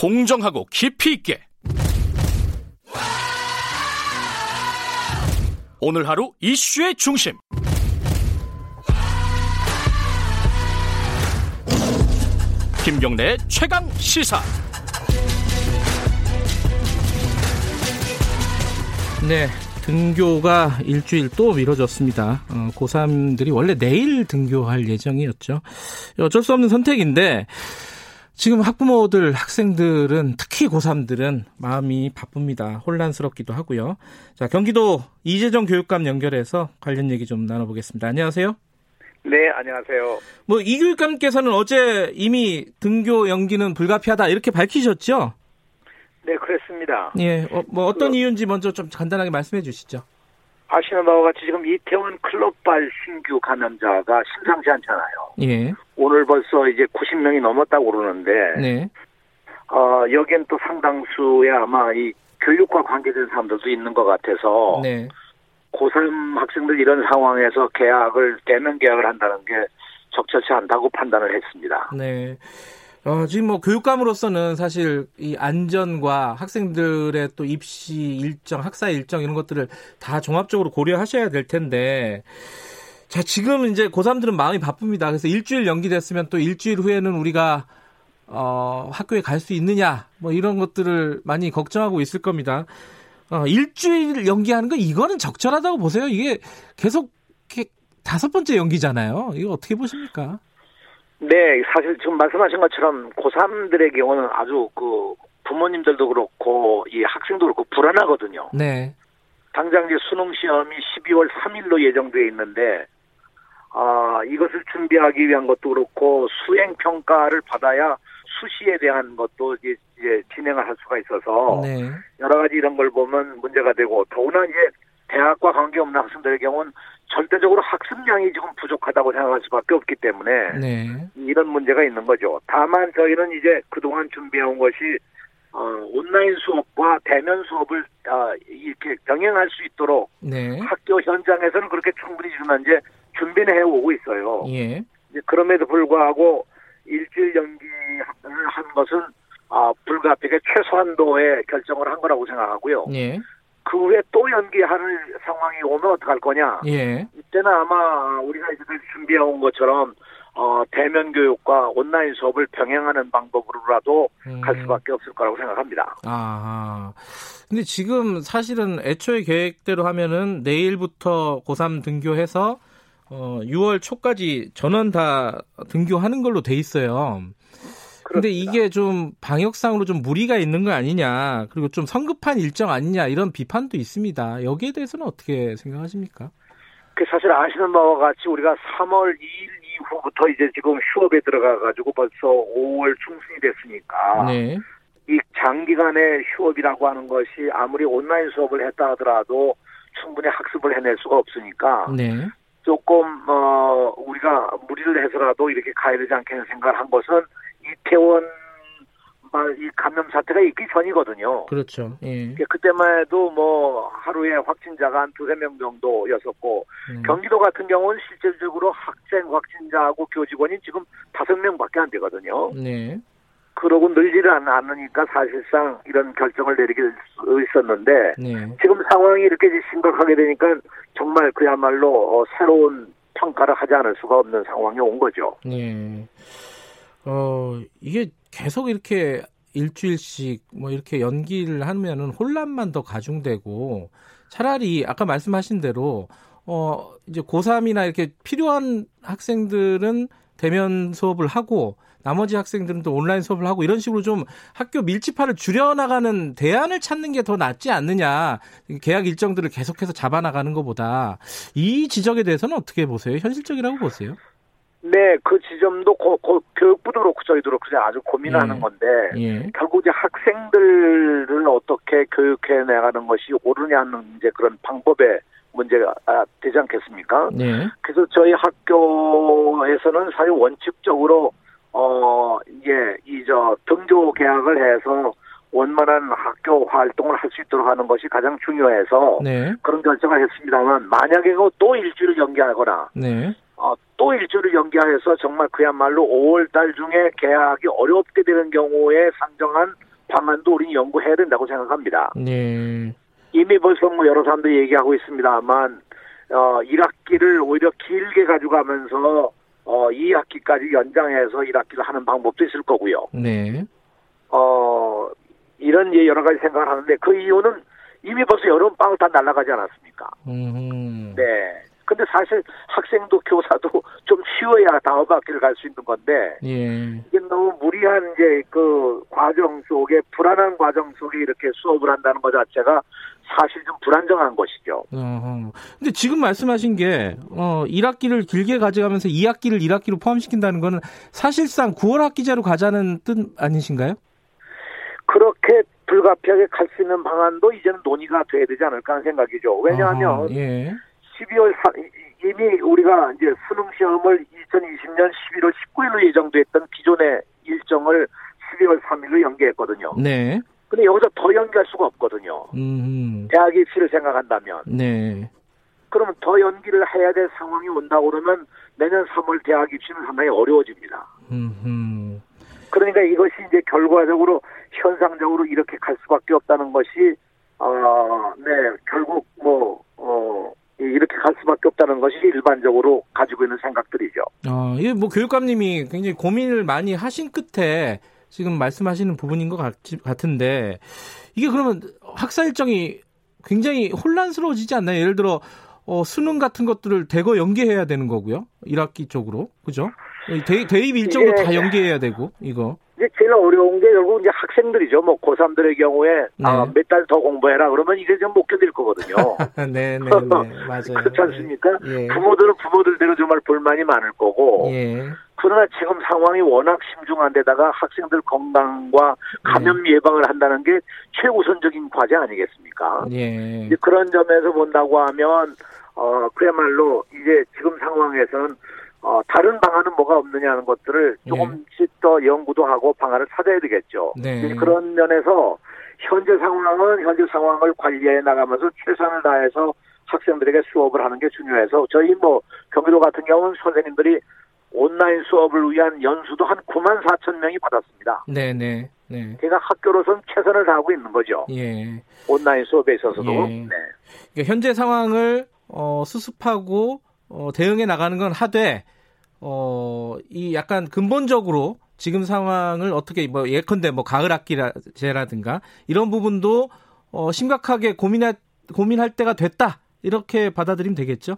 공정하고 깊이 있게 오늘 하루 이슈의 중심 김경래의 최강 시사 네, 등교가 일주일 또 미뤄졌습니다. 어, 고3들이 원래 내일 등교할 예정이었죠. 어쩔 수 없는 선택인데 지금 학부모들, 학생들은 특히 고3들은 마음이 바쁩니다. 혼란스럽기도 하고요. 자, 경기도 이재정 교육감 연결해서 관련 얘기 좀 나눠보겠습니다. 안녕하세요. 네, 안녕하세요. 뭐 이 교육감께서는 어제 이미 등교 연기는 불가피하다 이렇게 밝히셨죠? 네, 그렇습니다. 예, 어, 뭐 어떤 그, 이유인지 먼저 좀 간단하게 말씀해 주시죠. 아시는 바와 같이 지금 이태원 클럽발 신규 감염자가 심상치 않잖아요. 예. 오늘 벌써 이제 90명이 넘었다고 그러는데, 네. 어, 여기엔 또 상당수의 아마 이 교육과 관계된 사람들도 있는 것 같아서, 네. 고3 학생들 이런 상황에서 계약을, 대면 계약을 한다는 게 적절치 않다고 판단을 했습니다. 네. 어, 지금 뭐 교육감으로서는 사실 이 안전과 학생들의 또 입시 일정, 학사 일정 이런 것들을 다 종합적으로 고려하셔야 될 텐데, 자, 지금 이제 고3들은 마음이 바쁩니다. 그래서 일주일 연기됐으면 또 일주일 후에는 우리가 어, 학교에 갈 수 있느냐, 뭐 이런 것들을 많이 걱정하고 있을 겁니다. 어, 일주일 연기하는 거 이거는 적절하다고 보세요. 이게 계속 다섯 번째 연기잖아요. 이거 어떻게 보십니까? 네, 사실 지금 말씀하신 것처럼 고3들의 경우는 아주 그 부모님들도 그렇고 이 학생도 그렇고 불안하거든요. 네. 당장 이제 수능 시험이 12월 3일로 예정돼 있는데 아, 이것을 준비하기 위한 것도 그렇고 수행 평가를 받아야 수시에 대한 것도 이제, 이제 진행을 할 수가 있어서 네. 여러 가지 이런 걸 보면 문제가 되고 더구나 이제 대학과 관계없는 학생들의 경우는 절대적으로 학습량이 지금 부족하다고 생각할 수밖에 없기 때문에 네. 이런 문제가 있는 거죠. 다만 저희는 이제 그동안 준비해온 것이 어, 온라인 수업과 대면 수업을 어, 이렇게 병행할 수 있도록 네. 학교 현장에서는 그렇게 충분히 지금 현재 준비는 해오고 있어요. 예. 그럼에도 불구하고 일주일 연기를 한 것은 아, 불가피하게 최소한도의 결정을 한 거라고 생각하고요. 예. 그 후에 또 연기할 상황이 오면 어떡할 거냐? 예. 이때는 아마 우리가 이제까지 준비해온 것처럼 어, 대면 교육과 온라인 수업을 병행하는 방법으로라도 음. 갈 수밖에 없을 거라고 생각합니다. 아, 근데 지금 사실은 애초에 계획대로 하면은 내일부터 고3 등교해서 어, 6월 초까지 전원 다 등교하는 걸로 돼 있어요. 근데 이게 좀 방역상으로 좀 무리가 있는 거 아니냐, 그리고 좀 성급한 일정 아니냐 이런 비판도 있습니다. 여기에 대해서는 어떻게 생각하십니까? 그 사실 아시는 바와 같이 우리가 3월 2일 이후부터 이제 지금 휴업에 들어가 가지고 벌써 5월 중순이 됐으니까 네. 이 장기간의 휴업이라고 하는 것이 아무리 온라인 수업을 했다 하더라도 충분히 학습을 해낼 수가 없으니까 네. 조금 어 우리가 무리를 해서라도 이렇게 가야 되지 않겠는 생각을 한 것은 이태원 이 감염 사태가 있기 전이거든요. 그렇죠. 예. 그때만 해도 뭐 하루에 확진자가 한 두세 명 정도였었고 음. 경기도 같은 경우는 실질적으로 학생 확진자하고 교직원이 지금 다섯 명밖에 안 되거든요. 네. 그러고 늘지를 않으니까 사실상 이런 결정을 내리게 있었는데 네. 지금 상황이 이렇게 심각하게 되니까 정말 그야말로 어, 새로운 평가를 하지 않을 수가 없는 상황이 온 거죠. 네. 어, 이게 계속 이렇게 일주일씩 뭐 이렇게 연기를 하면은 혼란만 더 가중되고 차라리 아까 말씀하신 대로 어, 이제 고3이나 이렇게 필요한 학생들은 대면 수업을 하고 나머지 학생들은 또 온라인 수업을 하고 이런 식으로 좀 학교 밀집화를 줄여나가는 대안을 찾는 게 더 낫지 않느냐. 계약 일정들을 계속해서 잡아나가는 것보다 이 지적에 대해서는 어떻게 보세요? 현실적이라고 보세요? 네, 그 지점도 고, 고, 교육부도 그렇고 저희도 그렇고 아주 고민하는 예. 건데 예. 결국 이제 학생들을 어떻게 교육해 나가는 것이 옳으냐는 이제 그런 방법의 문제가 아, 되지 않겠습니까? 네. 그래서 저희 학교에서는 사실 원칙적으로 어 이제 이 저 등교 계약을 해서 원만한 학교 활동을 할 수 있도록 하는 것이 가장 중요해서 네. 그런 결정을 했습니다만 만약에 또 일주일 연기하거나 네. 어, 또 일주일을 연기하여서 정말 그야말로 5월 달 중에 계약이 어렵게 되는 경우에 상정한 방안도 우리 연구해야 된다고 생각합니다. 네. 이미 벌써 뭐 여러 사람들이 얘기하고 있습니다만 어 1학기를 오히려 길게 가져가면서 어 2학기까지 연장해서 1학기를 하는 방법도 있을 거고요. 네. 어 이런 예, 여러 가지 생각을 하는데 그 이유는 이미 벌써 여름 방을 다 날아가지 않았습니까? 음. 네. 근데 사실 학생도 교사도 좀 쉬어야 다음 학기를 갈 수 있는 건데 예. 이게 너무 무리한 이제 그 과정 속에 불안한 과정 속에 이렇게 수업을 한다는 것 자체가 사실 좀 불안정한 것이죠. 어허. 근데 지금 말씀하신 게, 어, 1학기를 길게 가져가면서 2학기를 1학기로 포함시킨다는 거는 사실상 9월 학기제로 가자는 뜻 아니신가요? 그렇게 불가피하게 갈 수 있는 방안도 이제는 논의가 돼야 되지 않을까 하는 생각이죠. 왜냐하면 어허, 예. 12월 4, 이미 우리가 이제 수능 시험을 2020년 11월 19일로 예정됐던 기존의 일정을 12월 3일로 연기했거든요. 네. 근데 여기서 더 연기할 수가 없거든요. 음, 대학 입시를 생각한다면. 네. 그러면 더 연기를 해야 될 상황이 온다 그러면 내년 3월 대학 입시는 상당히 어려워집니다. 음, 그러니까 이것이 이제 결과적으로 현상적으로 이렇게 갈 수밖에 없다는 것이 어, 네, 결국 뭐 어, 이렇게 갈 수밖에 없다는 것이 일반적으로 가지고 있는 생각들이죠. 어, 이게 뭐 교육감님이 굉장히 고민을 많이 하신 끝에 지금 말씀하시는 부분인 것 같, 같은데 이게 그러면 학사 일정이 굉장히 혼란스러워지지 않나요? 예를 들어 어, 수능 같은 것들을 대거 연계해야 되는 거고요. 1학기 쪽으로. 그죠? 대, 대입 일정도 예. 다 연계해야 되고 이거. 이제 제일 어려운 게 결국 이제 학생들이죠. 뭐 고3들의 경우에 아, 네. 몇달 더 공부해라 그러면 이게 좀못 견딜 거거든요. 네, 네, 네. 맞아요. 그렇지 않습니까? 예. 부모들은 부모들대로 정말 불만이 많을 거고 예. 그러나 지금 상황이 워낙 심중한데다가 학생들 건강과 감염 예방을 한다는 게 최우선적인 과제 아니겠습니까? 예. 이제 그런 점에서 본다고 하면 어 그야말로 이제 지금 상황에서는 어 다른 방안은 뭐가 없느냐는 것들을 조금씩 더 연구도 하고 방안을 찾아야 되겠죠. 네. 그런 면에서 현재 상황은 현재 상황을 관리해 나가면서 최선을 다해서 학생들에게 수업을 하는 게 중요해서 저희 뭐 경기도 같은 경우는 선생님들이 온라인 수업을 위한 연수도 한 9만 4천 명이 받았습니다. 네, 네. 네. 제가 학교로서는 최선을 다하고 있는 거죠. 예. 온라인 수업에 있어서도. 예. 네. 그러니까 현재 상황을 어, 수습하고 어, 대응해 나가는 건 하되 어, 이 약간 근본적으로 지금 상황을 어떻게 뭐 예컨대 뭐 가을 학기제라든가 이런 부분도 어, 심각하게 고민할 고민할 때가 됐다 이렇게 받아들이면 되겠죠.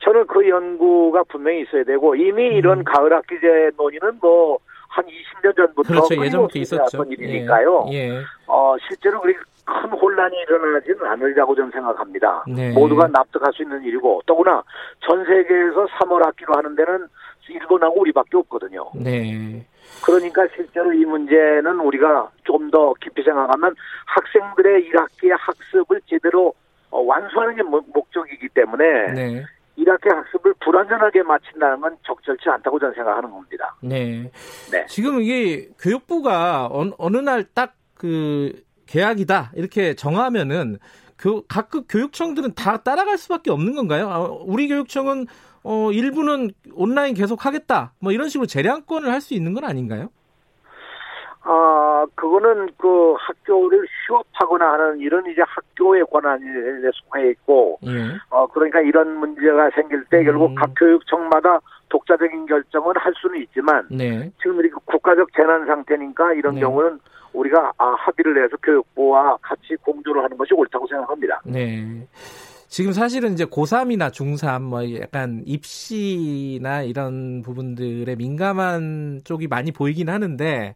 저는 그 연구가 분명히 있어야 되고 이미 이런 가을 학기제 논의는 뭐 한 20년 전부터 음. 그렇죠 예전부터 있었죠. 해왔던 일이니까요. 예. 예. 어, 실제로 그렇게 큰 혼란이 일어나지는 않으리라고 저는 생각합니다. 네. 모두가 납득할 수 있는 일이고 더구나 전 세계에서 3월 학기로 하는 데는 일본하고 우리밖에 없거든요. 네. 그러니까 실제로 이 문제는 우리가 좀 더 깊이 생각하면 학생들의 1학기의 학습을 제대로 어, 완수하는 게 목- 목적이기 때문에 네. 1학기 학습을 불완전하게 마친다는 건 적절치 않다고 저는 생각하는 겁니다. 네. 네. 지금 이게 교육부가 어느, 어느 날딱 그 계약이다 이렇게 정하면은 그 각급 교육청들은 다 따라갈 수밖에 없는 건가요? 아, 우리 교육청은 어 일부는 온라인 계속 하겠다 뭐 이런 식으로 재량권을 할 수 있는 건 아닌가요? 아, 그거는 그 학교를 휴업하거나 하는 이런 이제 학교의 권한에 속해 있고, 예. 어, 그러니까 이런 문제가 생길 때 음. 결국 각 교육청마다 독자적인 결정을 할 수는 있지만, 네. 지금 이렇게 국가적 재난 상태니까 이런 네. 경우는 우리가 아, 합의를 해서 교육부와 같이 공조를 하는 것이 옳다고 생각합니다. 네. 지금 사실은 이제 고3이나 중3 뭐 약간 입시나 이런 부분들에 민감한 쪽이 많이 보이긴 하는데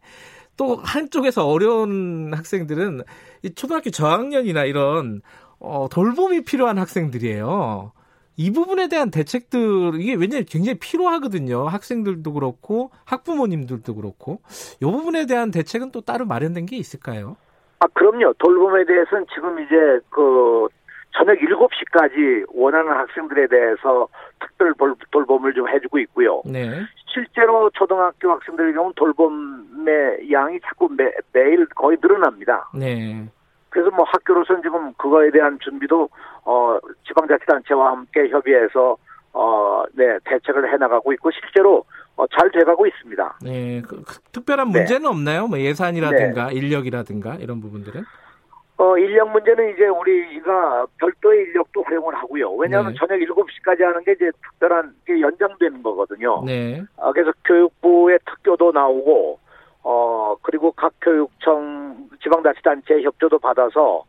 또 한쪽에서 어려운 학생들은 이 초등학교 저학년이나 이런 어, 돌봄이 필요한 학생들이에요. 이 부분에 대한 대책들 이게 왜냐면 굉장히 필요하거든요. 학생들도 그렇고 학부모님들도 그렇고 이 부분에 대한 대책은 또 따로 마련된 게 있을까요? 아, 그럼요. 돌봄에 대해서는 지금 이제 그 저녁 7시까지 원하는 학생들에 대해서 특별 돌- 돌봄을 좀 해주고 있고요. 네. 실제로 초등학교 학생들의 경우 돌봄의 양이 자꾸 매, 매일 거의 늘어납니다. 네. 그래서 뭐 학교로서는 지금 그거에 대한 준비도 어 지방자치단체와 함께 협의해서 어네 대책을 해 나가고 있고 실제로 어, 잘 돼가고 있습니다. 네, 그, 그, 특별한 네. 문제는 없나요? 뭐 예산이라든가 인력이라든가 이런 부분들은? 어, 인력 문제는 이제 우리가 별도의 인력도 활용을 하고요. 왜냐하면 네. 저녁 7시까지 하는 게 이제 특별한 게 연장되는 거거든요. 네, 어, 그래서 교육부의 특교도 나오고, 어, 그리고 각 교육청, 지방자치단체의 협조도 받아서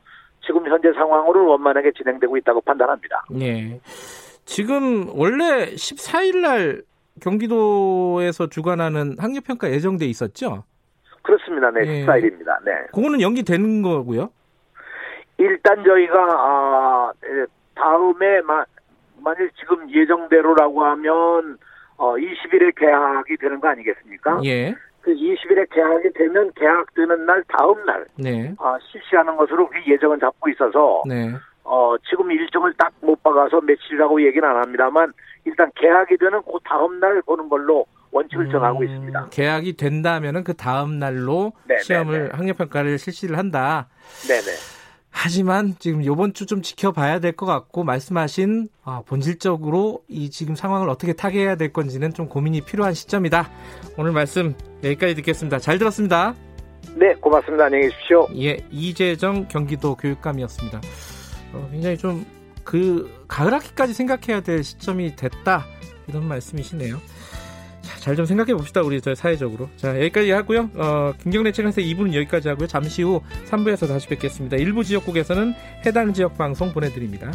지금 현재 상황으로 원만하게 진행되고 있다고 판단합니다. 네. 지금 원래 14일 날 경기도에서 주관하는 학력평가 예정돼 있었죠? 그렇습니다. 네, 예. 14일입니다. 네. 그거는 연기되는 거고요. 일단 저희가, 아, 예, 다음에, 마, 만일 지금 예정대로라고 하면, 어, 20일에 개학이 되는 거 아니겠습니까? 예, 그 20일에 개학이 되면 개학되는 날 다음 날, 네, 아, 실시하는 것으로 그 예정은 잡고 있어서, 네. 어, 지금 일정을 딱 못 박아서 며칠이라고 얘기는 안 합니다만, 일단 개학이 되는 그 다음 날 보는 걸로 원칙을 정하고 음, 있습니다. 계약이 된다면은 그 다음 날로 네, 네, 시험을 네. 학력 평가를 실시를 한다. 네네. 하지만 지금 요번 주 좀 지켜봐야 될 것 같고 말씀하신 아, 본질적으로 이 지금 상황을 어떻게 타개해야 될 건지는 좀 고민이 필요한 시점이다. 오늘 말씀 여기까지 듣겠습니다. 잘 들었습니다. 네, 고맙습니다. 안녕히 계십시오. 예, 이재정 경기도 교육감이었습니다. 어, 굉장히 좀 그 가을 학기까지 생각해야 될 시점이 됐다 이런 말씀이시네요. 잘 좀 생각해 봅시다 우리 저 사회적으로. 자 여기까지 하고요. 어, 김경래 채널에서 2부는 여기까지 하고요. 잠시 후 3부에서 다시 뵙겠습니다. 일부 지역국에서는 해당 지역 방송 보내드립니다.